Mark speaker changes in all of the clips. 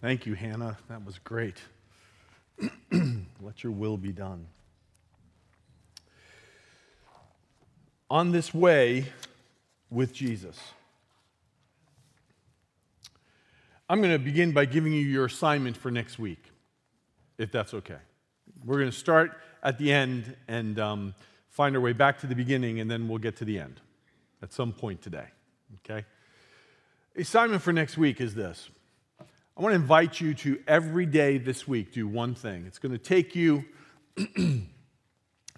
Speaker 1: Thank you, Hannah. That was great. Let your will be done. On this way with Jesus. I'm going to begin by giving you your assignment for next week, if that's okay. We're going to start at the end and um, find our way back to the beginning, and then we'll get to the end at some point today. Okay? Assignment for next week is this I want to invite you to every day this week do one thing. It's going to take you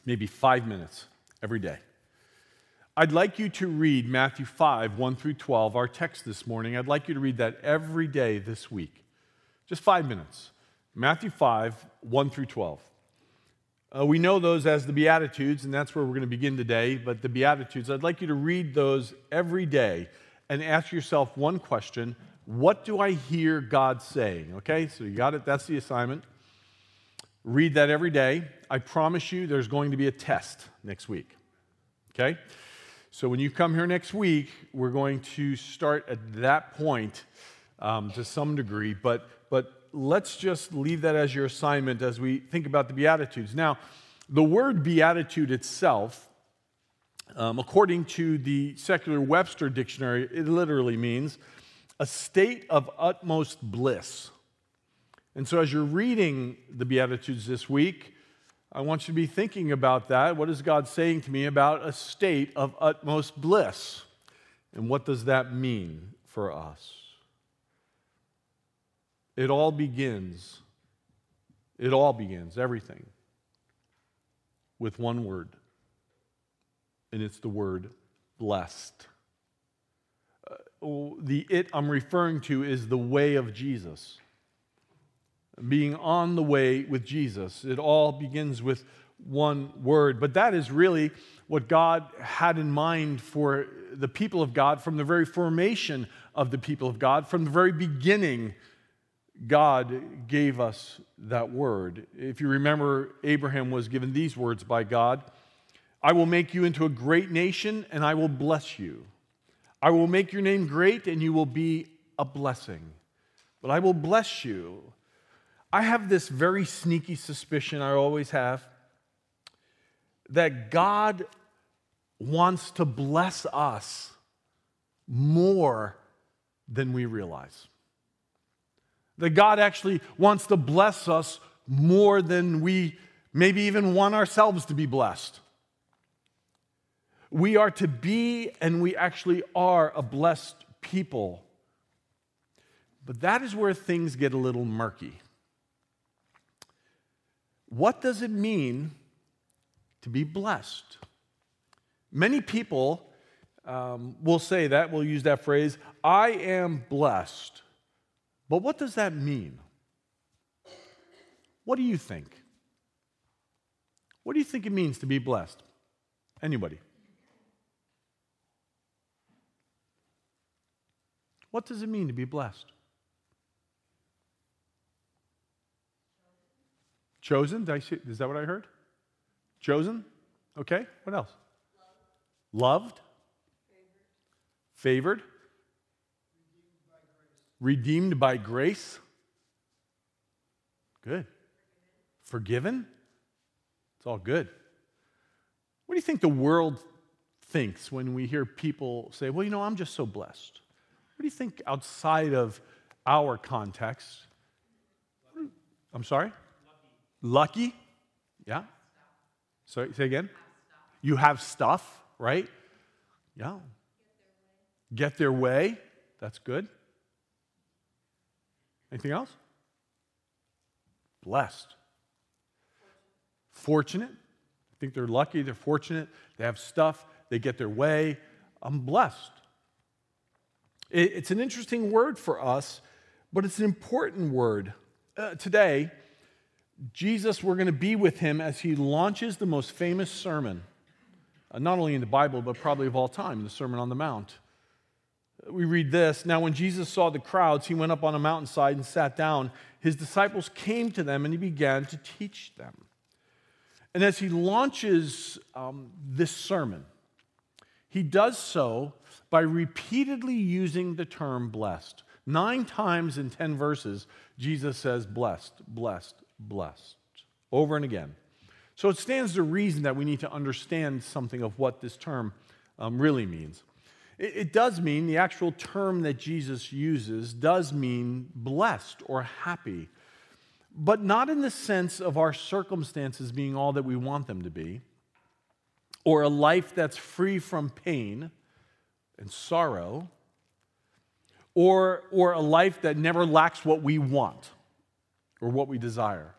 Speaker 1: maybe five minutes every day. I'd like you to read Matthew 5, 1 through 12, our text this morning. I'd like you to read that every day this week. Just five minutes. Matthew 5, 1 through 12. Uh, we know those as the Beatitudes, and that's where we're going to begin today. But the Beatitudes, I'd like you to read those every day and ask yourself one question what do I hear God saying? Okay, so you got it. That's the assignment. Read that every day. I promise you there's going to be a test next week. Okay? So when you come here next week, we're going to start at that point um, to some degree, but, but let's just leave that as your assignment as we think about the Beatitudes. Now, the word beatitude itself, um, according to the secular Webster dictionary, it literally means a state of utmost bliss. And so, as you're reading the Beatitudes this week, I want you to be thinking about that. What is God saying to me about a state of utmost bliss? And what does that mean for us? It all begins, it all begins, everything, with one word. And it's the word blessed the it I'm referring to is the way of Jesus. Being on the way with Jesus. It all begins with one word. But that is really what God had in mind for the people of God from the very formation of the people of God. From the very beginning, God gave us that word. If you remember, Abraham was given these words by God I will make you into a great nation, and I will bless you. I will make your name great and you will be a blessing. But I will bless you. I have this very sneaky suspicion, I always have, that God wants to bless us more than we realize. That God actually wants to bless us more than we maybe even want ourselves to be blessed. We are to be, and we actually are, a blessed people. But that is where things get a little murky. What does it mean to be blessed? Many people um, will say that, will use that phrase, I am blessed. But what does that mean? What do you think? What do you think it means to be blessed? Anybody? What does it mean to be blessed? Chosen? Did I see, is that what I heard? Chosen? Okay. What else? Loved. Loved. Favored. Favored. Redeemed by grace. Good. Forgiven. It's all good. What do you think the world thinks when we hear people say, well, you know, I'm just so blessed? What do you think outside of our context? I'm sorry? Lucky. Lucky? Yeah? Sorry, say again? You have stuff, right? Yeah. Get their way. That's good. Anything else? Blessed. Fortunate. I think they're lucky, they're fortunate, they have stuff, they get their way. I'm blessed. It's an interesting word for us, but it's an important word. Uh, today, Jesus, we're going to be with him as he launches the most famous sermon, uh, not only in the Bible, but probably of all time, the Sermon on the Mount. We read this Now, when Jesus saw the crowds, he went up on a mountainside and sat down. His disciples came to them and he began to teach them. And as he launches um, this sermon, he does so by repeatedly using the term blessed. Nine times in 10 verses, Jesus says, blessed, blessed, blessed, over and again. So it stands to reason that we need to understand something of what this term um, really means. It, it does mean, the actual term that Jesus uses does mean blessed or happy, but not in the sense of our circumstances being all that we want them to be, or a life that's free from pain and sorrow, or, or a life that never lacks what we want or what we desire.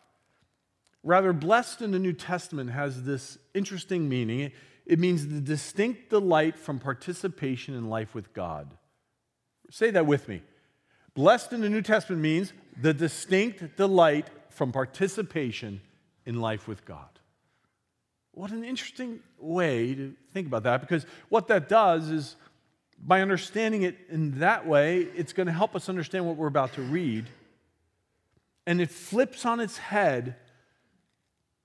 Speaker 1: Rather, blessed in the New Testament has this interesting meaning. It means the distinct delight from participation in life with God. Say that with me. Blessed in the New Testament means the distinct delight from participation in life with God. What an interesting way to think about that because what that does is by understanding it in that way, it's going to help us understand what we're about to read. And it flips on its head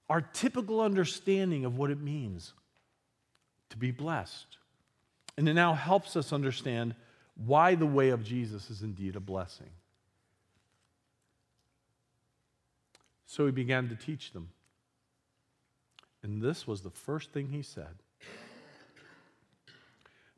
Speaker 1: our typical understanding of what it means to be blessed. And it now helps us understand why the way of Jesus is indeed a blessing. So he began to teach them. And this was the first thing he said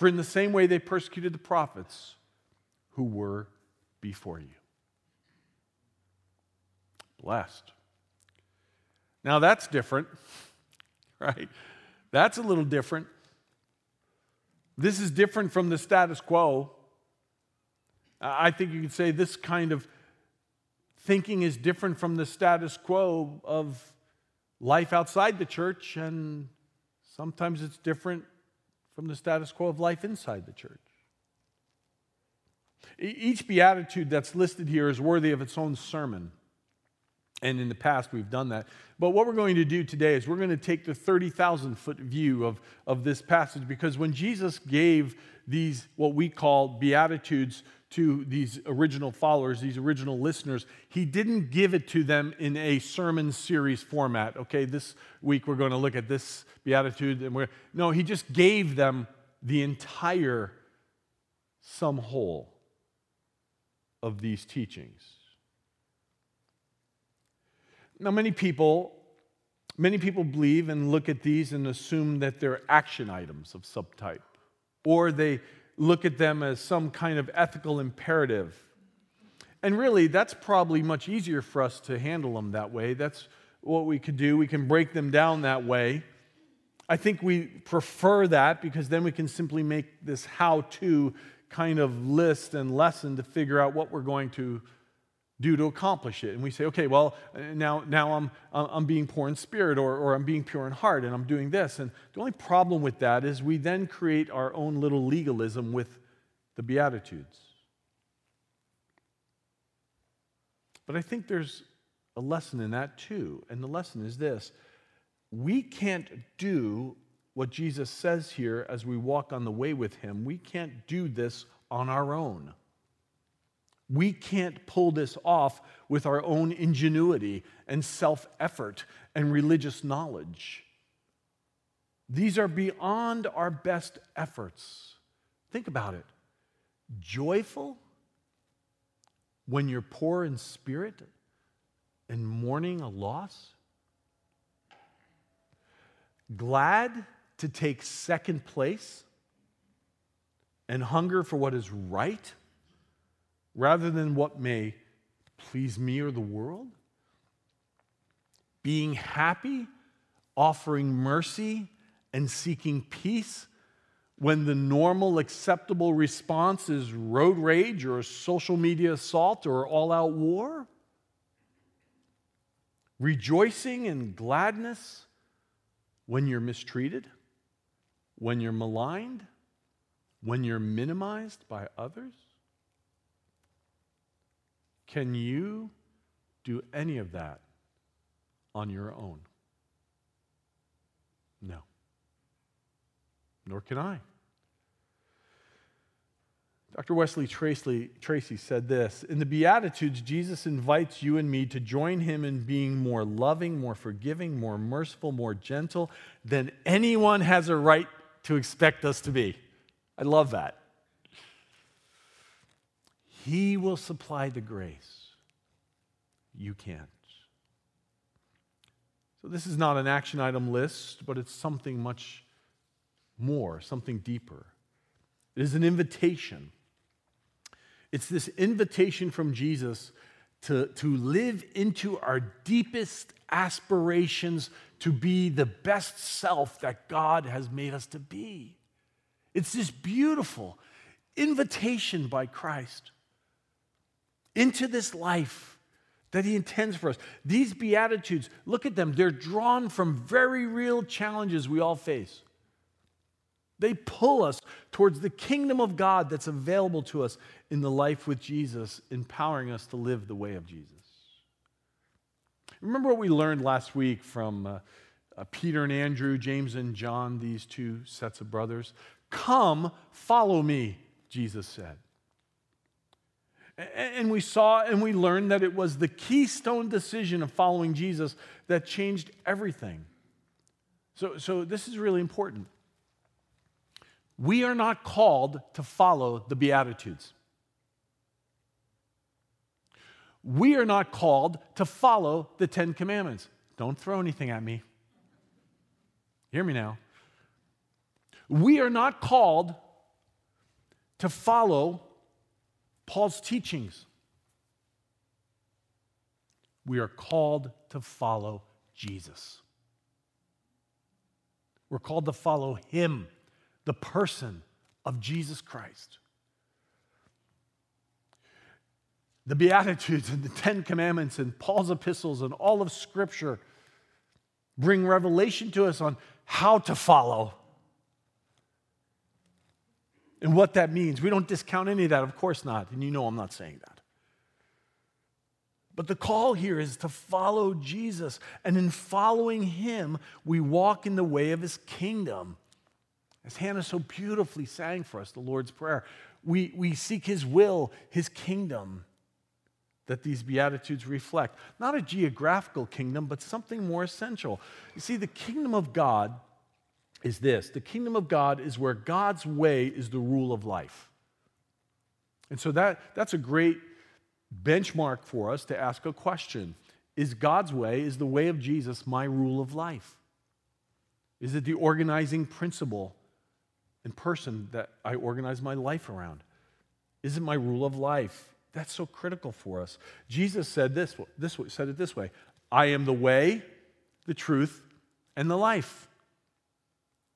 Speaker 1: For in the same way they persecuted the prophets who were before you. Blessed. Now that's different, right? That's a little different. This is different from the status quo. I think you could say this kind of thinking is different from the status quo of life outside the church, and sometimes it's different from the status quo of life inside the church. Each beatitude that's listed here is worthy of its own sermon. And in the past, we've done that. But what we're going to do today is we're going to take the 30,000 foot view of, of this passage because when Jesus gave these, what we call Beatitudes, to these original followers, these original listeners, he didn't give it to them in a sermon series format. Okay, this week we're going to look at this beatitude, and we're no, he just gave them the entire sum whole of these teachings. Now, many people, many people believe and look at these and assume that they're action items of subtype, or they look at them as some kind of ethical imperative. And really, that's probably much easier for us to handle them that way. That's what we could do. We can break them down that way. I think we prefer that because then we can simply make this how to kind of list and lesson to figure out what we're going to do to accomplish it. And we say, okay, well, uh, now, now I'm, I'm being poor in spirit or, or I'm being pure in heart and I'm doing this. And the only problem with that is we then create our own little legalism with the Beatitudes. But I think there's a lesson in that too. And the lesson is this we can't do what Jesus says here as we walk on the way with Him. We can't do this on our own. We can't pull this off with our own ingenuity and self effort and religious knowledge. These are beyond our best efforts. Think about it. Joyful when you're poor in spirit and mourning a loss? Glad to take second place and hunger for what is right? Rather than what may please me or the world? Being happy, offering mercy, and seeking peace when the normal acceptable response is road rage or social media assault or all out war? Rejoicing and gladness when you're mistreated, when you're maligned, when you're minimized by others? Can you do any of that on your own? No. Nor can I. Dr. Wesley Tracy, Tracy said this In the Beatitudes, Jesus invites you and me to join him in being more loving, more forgiving, more merciful, more gentle than anyone has a right to expect us to be. I love that. He will supply the grace. You can't. So, this is not an action item list, but it's something much more, something deeper. It is an invitation it's this invitation from Jesus to, to live into our deepest aspirations to be the best self that God has made us to be. It's this beautiful invitation by Christ into this life that He intends for us. These Beatitudes, look at them, they're drawn from very real challenges we all face. They pull us towards the kingdom of God that's available to us in the life with Jesus, empowering us to live the way of Jesus. Remember what we learned last week from uh, uh, Peter and Andrew, James and John, these two sets of brothers? Come, follow me, Jesus said. And we saw and we learned that it was the keystone decision of following Jesus that changed everything. So, so this is really important. We are not called to follow the Beatitudes. We are not called to follow the Ten Commandments. Don't throw anything at me. Hear me now. We are not called to follow Paul's teachings. We are called to follow Jesus. We're called to follow him the person of Jesus Christ. The Beatitudes and the Ten Commandments and Paul's epistles and all of Scripture bring revelation to us on how to follow and what that means. We don't discount any of that, of course not. And you know I'm not saying that. But the call here is to follow Jesus. And in following him, we walk in the way of his kingdom. As Hannah so beautifully sang for us, the Lord's Prayer, we, we seek His will, His kingdom that these Beatitudes reflect. Not a geographical kingdom, but something more essential. You see, the kingdom of God is this the kingdom of God is where God's way is the rule of life. And so that, that's a great benchmark for us to ask a question Is God's way, is the way of Jesus my rule of life? Is it the organizing principle and person that I organize my life around? Is it my rule of life? That's so critical for us. Jesus said this, this said it this way I am the way, the truth, and the life.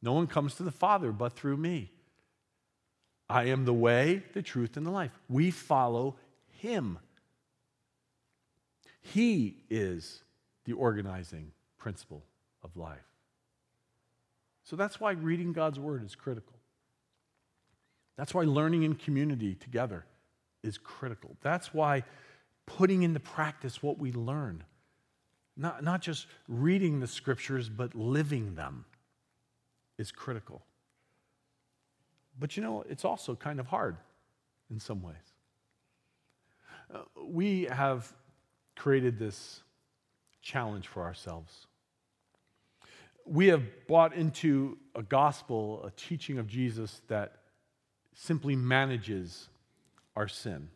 Speaker 1: No one comes to the Father but through me. I am the way, the truth, and the life. We follow Him. He is the organizing principle of life. So that's why reading God's Word is critical. That's why learning in community together is critical. That's why putting into practice what we learn, not, not just reading the scriptures, but living them, is critical. But you know, it's also kind of hard in some ways. Uh, we have created this challenge for ourselves. We have bought into a gospel, a teaching of Jesus that simply manages our sin.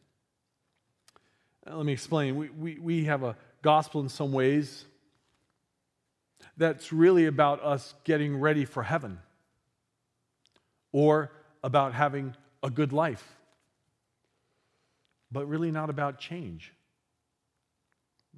Speaker 1: Uh, let me explain. We, we, we have a gospel in some ways that's really about us getting ready for heaven or about having a good life. but really not about change,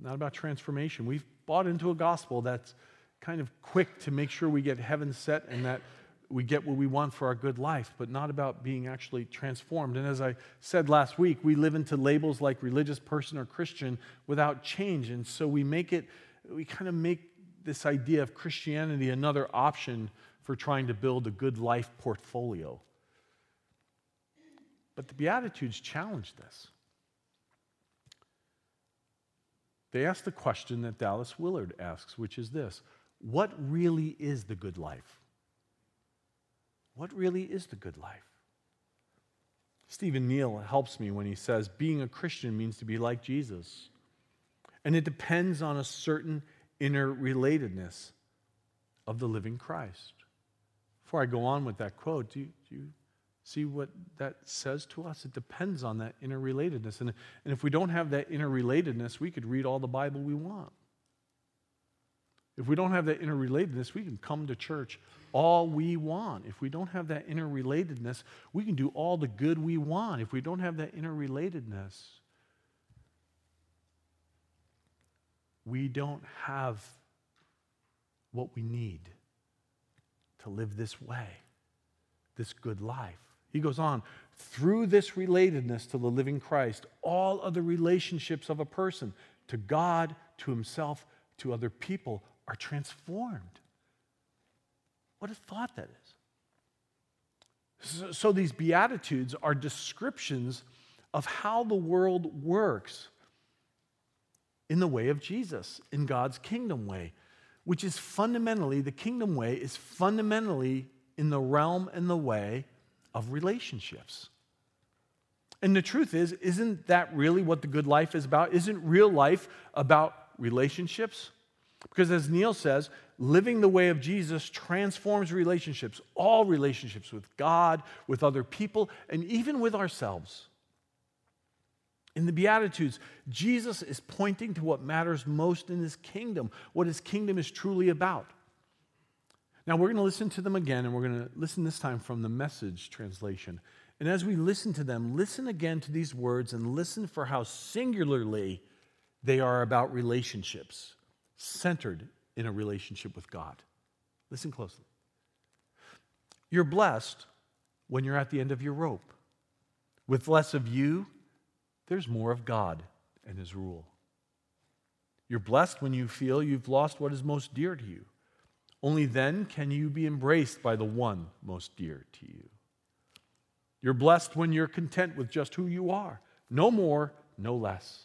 Speaker 1: not about transformation. We've bought into a gospel that's kind of quick to make sure we get heaven set and that we get what we want for our good life, but not about being actually transformed. And as I said last week, we live into labels like religious person or Christian without change. And so we make it, we kind of make this idea of Christianity another option for trying to build a good life portfolio. But the Beatitudes challenge this. They ask the question that Dallas Willard asks, which is this What really is the good life? What really is the good life? Stephen Neill helps me when he says being a Christian means to be like Jesus. And it depends on a certain inner relatedness of the living Christ. Before I go on with that quote, do you, do you see what that says to us? It depends on that inner relatedness. And, and if we don't have that inner relatedness, we could read all the Bible we want. If we don't have that inner relatedness, we can come to church all we want. If we don't have that inner relatedness, we can do all the good we want. If we don't have that inner we don't have what we need to live this way, this good life. He goes on, through this relatedness to the living Christ, all other relationships of a person to God, to himself, to other people are transformed. What a thought that is. So, so, these Beatitudes are descriptions of how the world works in the way of Jesus, in God's kingdom way, which is fundamentally, the kingdom way is fundamentally in the realm and the way of relationships. And the truth is, isn't that really what the good life is about? Isn't real life about relationships? Because as Neill says, living the way of Jesus transforms relationships, all relationships with God, with other people, and even with ourselves. In the Beatitudes, Jesus is pointing to what matters most in his kingdom, what his kingdom is truly about. Now, we're going to listen to them again, and we're going to listen this time from the message translation. And as we listen to them, listen again to these words and listen for how singularly they are about relationships, centered in a relationship with God. Listen closely. You're blessed when you're at the end of your rope. With less of you there's more of God and His rule. You're blessed when you feel you've lost what is most dear to you. Only then can you be embraced by the one most dear to you. You're blessed when you're content with just who you are. No more, no less.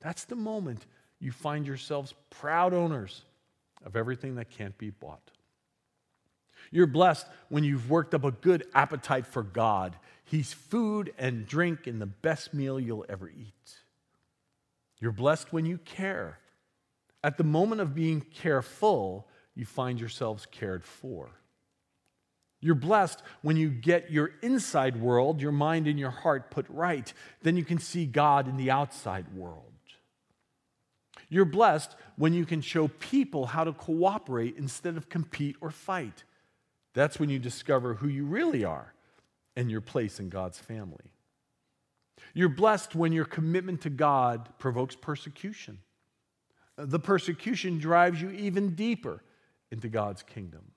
Speaker 1: That's the moment you find yourselves proud owners of everything that can't be bought. You're blessed when you've worked up a good appetite for God. He's food and drink and the best meal you'll ever eat. You're blessed when you care. At the moment of being careful, you find yourselves cared for. You're blessed when you get your inside world, your mind and your heart put right. Then you can see God in the outside world. You're blessed when you can show people how to cooperate instead of compete or fight. That's when you discover who you really are and your place in God's family. You're blessed when your commitment to God provokes persecution. The persecution drives you even deeper into God's kingdom.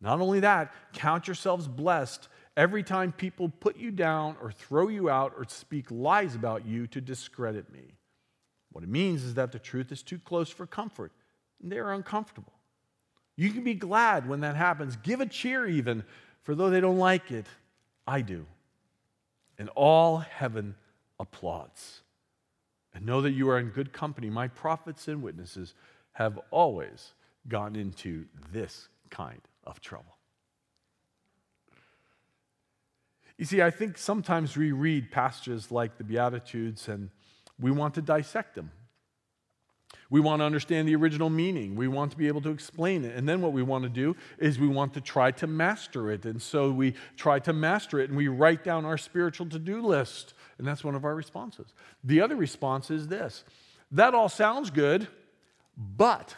Speaker 1: Not only that, count yourselves blessed every time people put you down or throw you out or speak lies about you to discredit me. What it means is that the truth is too close for comfort, and they're uncomfortable. You can be glad when that happens. Give a cheer, even, for though they don't like it, I do. And all heaven applauds. And know that you are in good company. My prophets and witnesses have always gone into this kind of trouble. You see, I think sometimes we read passages like the Beatitudes and we want to dissect them. We want to understand the original meaning. We want to be able to explain it. And then what we want to do is we want to try to master it. And so we try to master it and we write down our spiritual to do list. And that's one of our responses. The other response is this that all sounds good, but,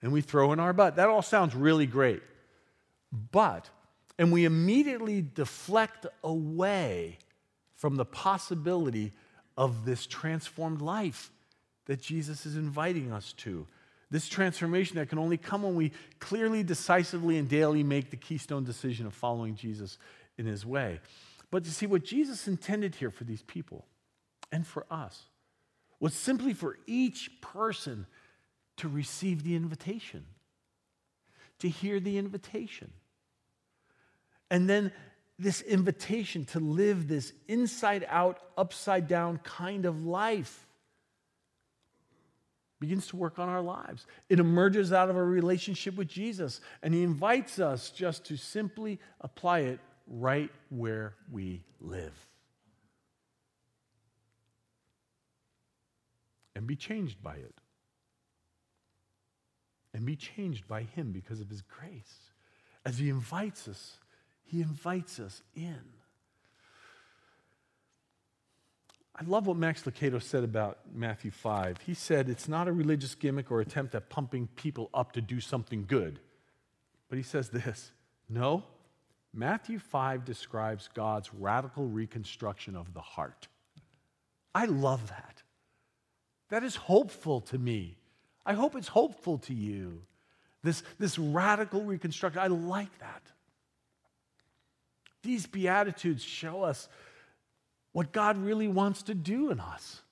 Speaker 1: and we throw in our but. That all sounds really great, but, and we immediately deflect away from the possibility of this transformed life that Jesus is inviting us to. This transformation that can only come when we clearly, decisively, and daily make the keystone decision of following Jesus in his way. But you see, what Jesus intended here for these people and for us was simply for each person to receive the invitation, to hear the invitation. And then this invitation to live this inside out, upside down kind of life begins to work on our lives. It emerges out of a relationship with Jesus, and He invites us just to simply apply it right where we live. And be changed by it. And be changed by Him because of His grace. As He invites us, He invites us in. I love what Max Lucado said about Matthew 5. He said it's not a religious gimmick or attempt at pumping people up to do something good. But he says this no, Matthew 5 describes God's radical reconstruction of the heart. I love that. That is hopeful to me. I hope it's hopeful to you. This, this radical reconstruction, I like that. These Beatitudes show us what God really wants to do in us.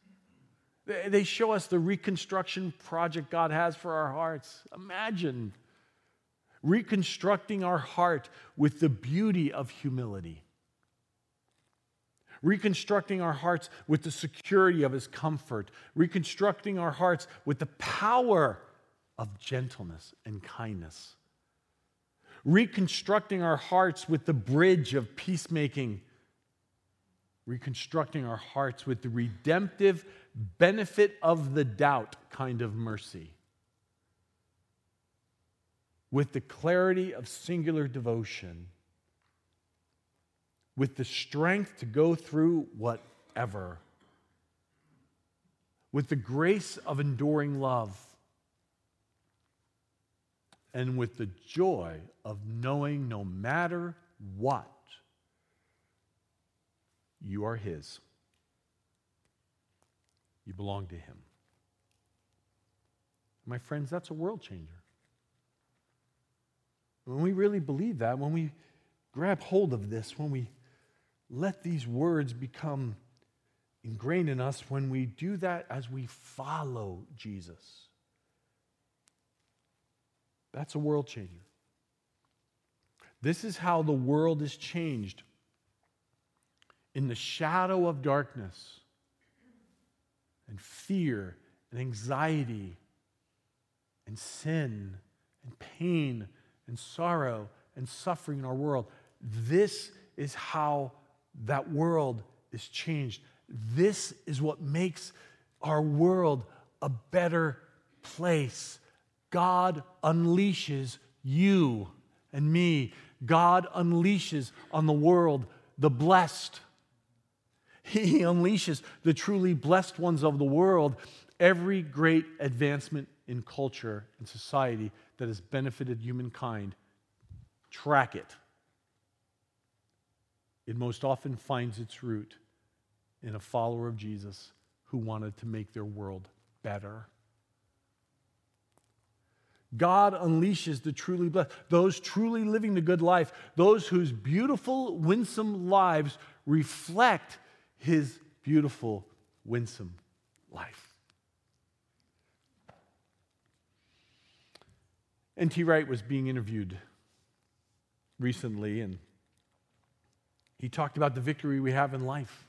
Speaker 1: They show us the reconstruction project God has for our hearts. Imagine reconstructing our heart with the beauty of humility, reconstructing our hearts with the security of His comfort, reconstructing our hearts with the power of gentleness and kindness, reconstructing our hearts with the bridge of peacemaking reconstructing our hearts with the redemptive benefit of the doubt kind of mercy, with the clarity of singular devotion, with the strength to go through whatever, with the grace of enduring love. And with the joy of knowing no matter what, you are His. You belong to Him. My friends, that's a world changer. When we really believe that, when we grab hold of this, when we let these words become ingrained in us, when we do that as we follow Jesus, that's a world changer. This is how the world is changed in the shadow of darkness and fear and anxiety and sin and pain and sorrow and suffering in our world. This is how that world is changed. This is what makes our world a better place. God unleashes you and me. God unleashes on the world the blessed he unleashes the truly blessed ones of the world. Every great advancement in culture and society that has benefited humankind, track it. It most often finds its root in a follower of Jesus who wanted to make their world better. God unleashes the truly blessed, those truly living the good life, those whose beautiful, winsome lives reflect his beautiful, winsome life. N.T. Wright was being interviewed recently, and he talked about the victory we have in life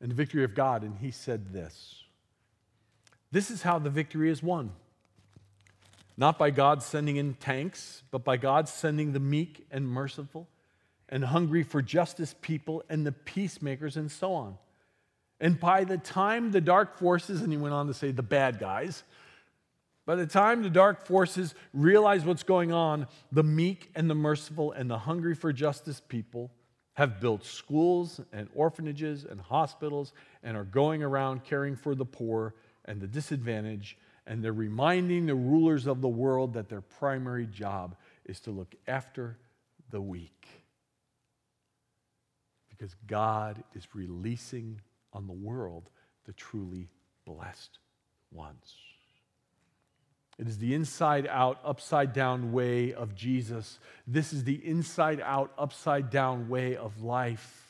Speaker 1: and the victory of God, and he said this This is how the victory is won. Not by God sending in tanks, but by God sending the meek and merciful and hungry for justice people and the peacemakers and so on. And by the time the dark forces, and he went on to say the bad guys, by the time the dark forces realize what's going on, the meek and the merciful and the hungry for justice people have built schools and orphanages and hospitals and are going around caring for the poor and the disadvantaged. And they're reminding the rulers of the world that their primary job is to look after the weak because God is releasing on the world the truly blessed ones. It is the inside out, upside down way of Jesus. This is the inside out, upside down way of life.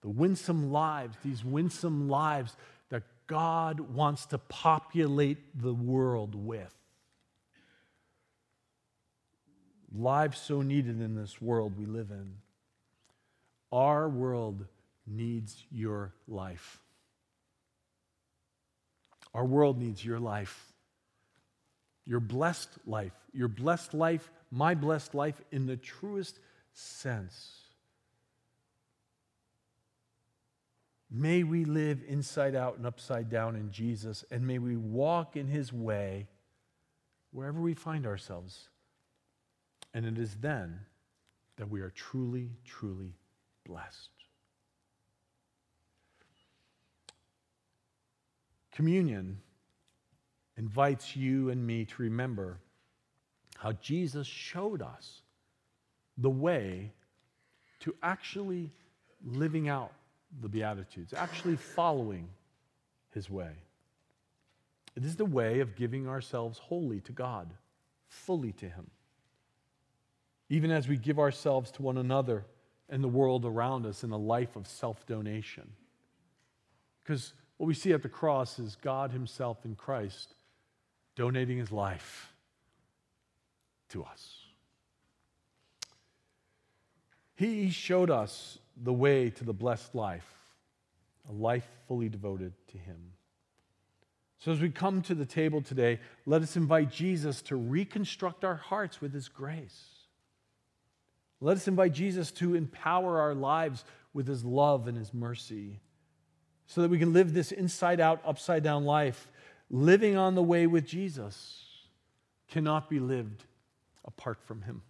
Speaker 1: The winsome lives, these winsome lives that God wants to populate the world with. Lives so needed in this world we live in. Our world needs your life. Our world needs your life. Your blessed life. Your blessed life, my blessed life in the truest sense. May we live inside out and upside down in Jesus, and may we walk in his way wherever we find ourselves. And it is then that we are truly, truly blessed. Communion invites you and me to remember how Jesus showed us the way to actually living out the Beatitudes, actually following his way. It is the way of giving ourselves wholly to God, fully to him. Even as we give ourselves to one another and the world around us in a life of self donation. Because what we see at the cross is God Himself in Christ donating His life to us. He showed us the way to the blessed life, a life fully devoted to Him. So, as we come to the table today, let us invite Jesus to reconstruct our hearts with His grace. Let us invite Jesus to empower our lives with His love and His mercy so that we can live this inside out, upside down life. Living on the way with Jesus cannot be lived apart from Him.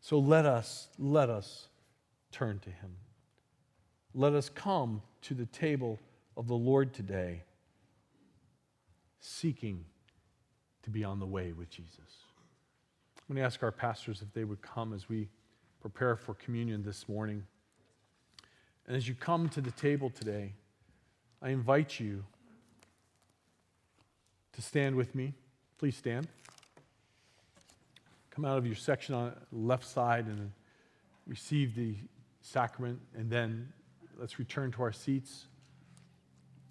Speaker 1: So let us, let us turn to Him. Let us come to the table of the Lord today, seeking to be on the way with Jesus. I'm going to ask our pastors if they would come as we prepare for communion this morning. And as you come to the table today, I invite you to stand with me. Please stand. Come out of your section on the left side and receive the sacrament, and then let's return to our seats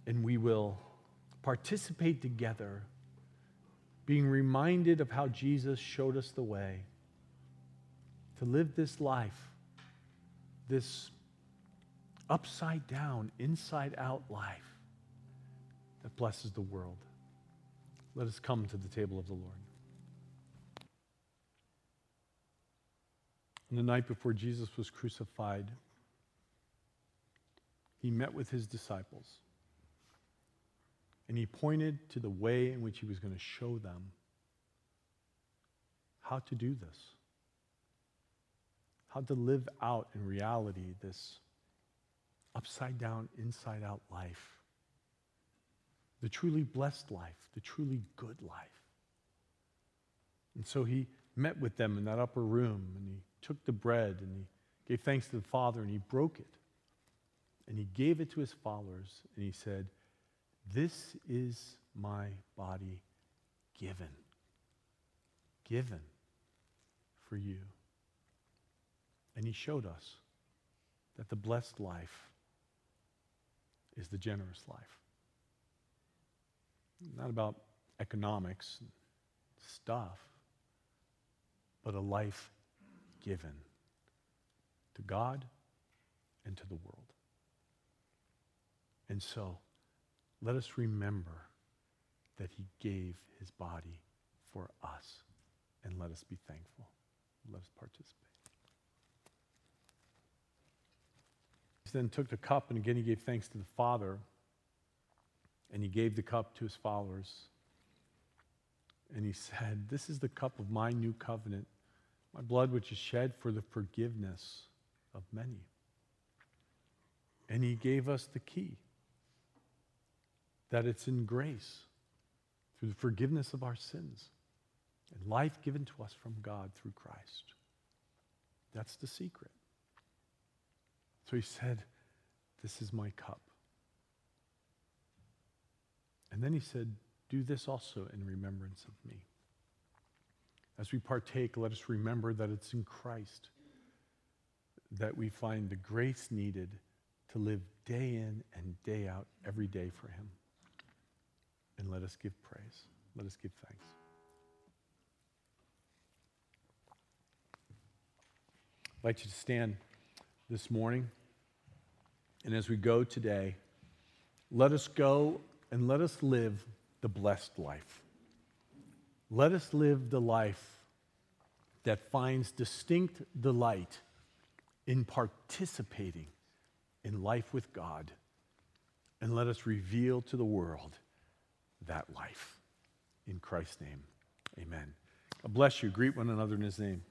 Speaker 1: and we will participate together, being reminded of how Jesus showed us the way to live this life, this upside down, inside out life that blesses the world. Let us come to the table of the Lord. On the night before Jesus was crucified, he met with his disciples and he pointed to the way in which he was going to show them how to do this, how to live out in reality this upside down, inside out life. The truly blessed life, the truly good life. And so he met with them in that upper room and he took the bread and he gave thanks to the Father and he broke it. And he gave it to his followers and he said, This is my body given. Given for you. And he showed us that the blessed life is the generous life. Not about economics, stuff, but a life given to God and to the world. And so, let us remember that he gave his body for us, and let us be thankful. Let us participate. He then took the cup, and again he gave thanks to the Father, and he gave the cup to his followers. And he said, This is the cup of my new covenant, my blood which is shed for the forgiveness of many. And he gave us the key that it's in grace through the forgiveness of our sins and life given to us from God through Christ. That's the secret. So he said, This is my cup. And then he said, Do this also in remembrance of me. As we partake, let us remember that it's in Christ that we find the grace needed to live day in and day out every day for him. And let us give praise. Let us give thanks. I'd like you to stand this morning. And as we go today, let us go and let us live the blessed life. Let us live the life that finds distinct delight in participating in life with God. And let us reveal to the world that life. In Christ's name, amen. God bless you. Greet one another in his name.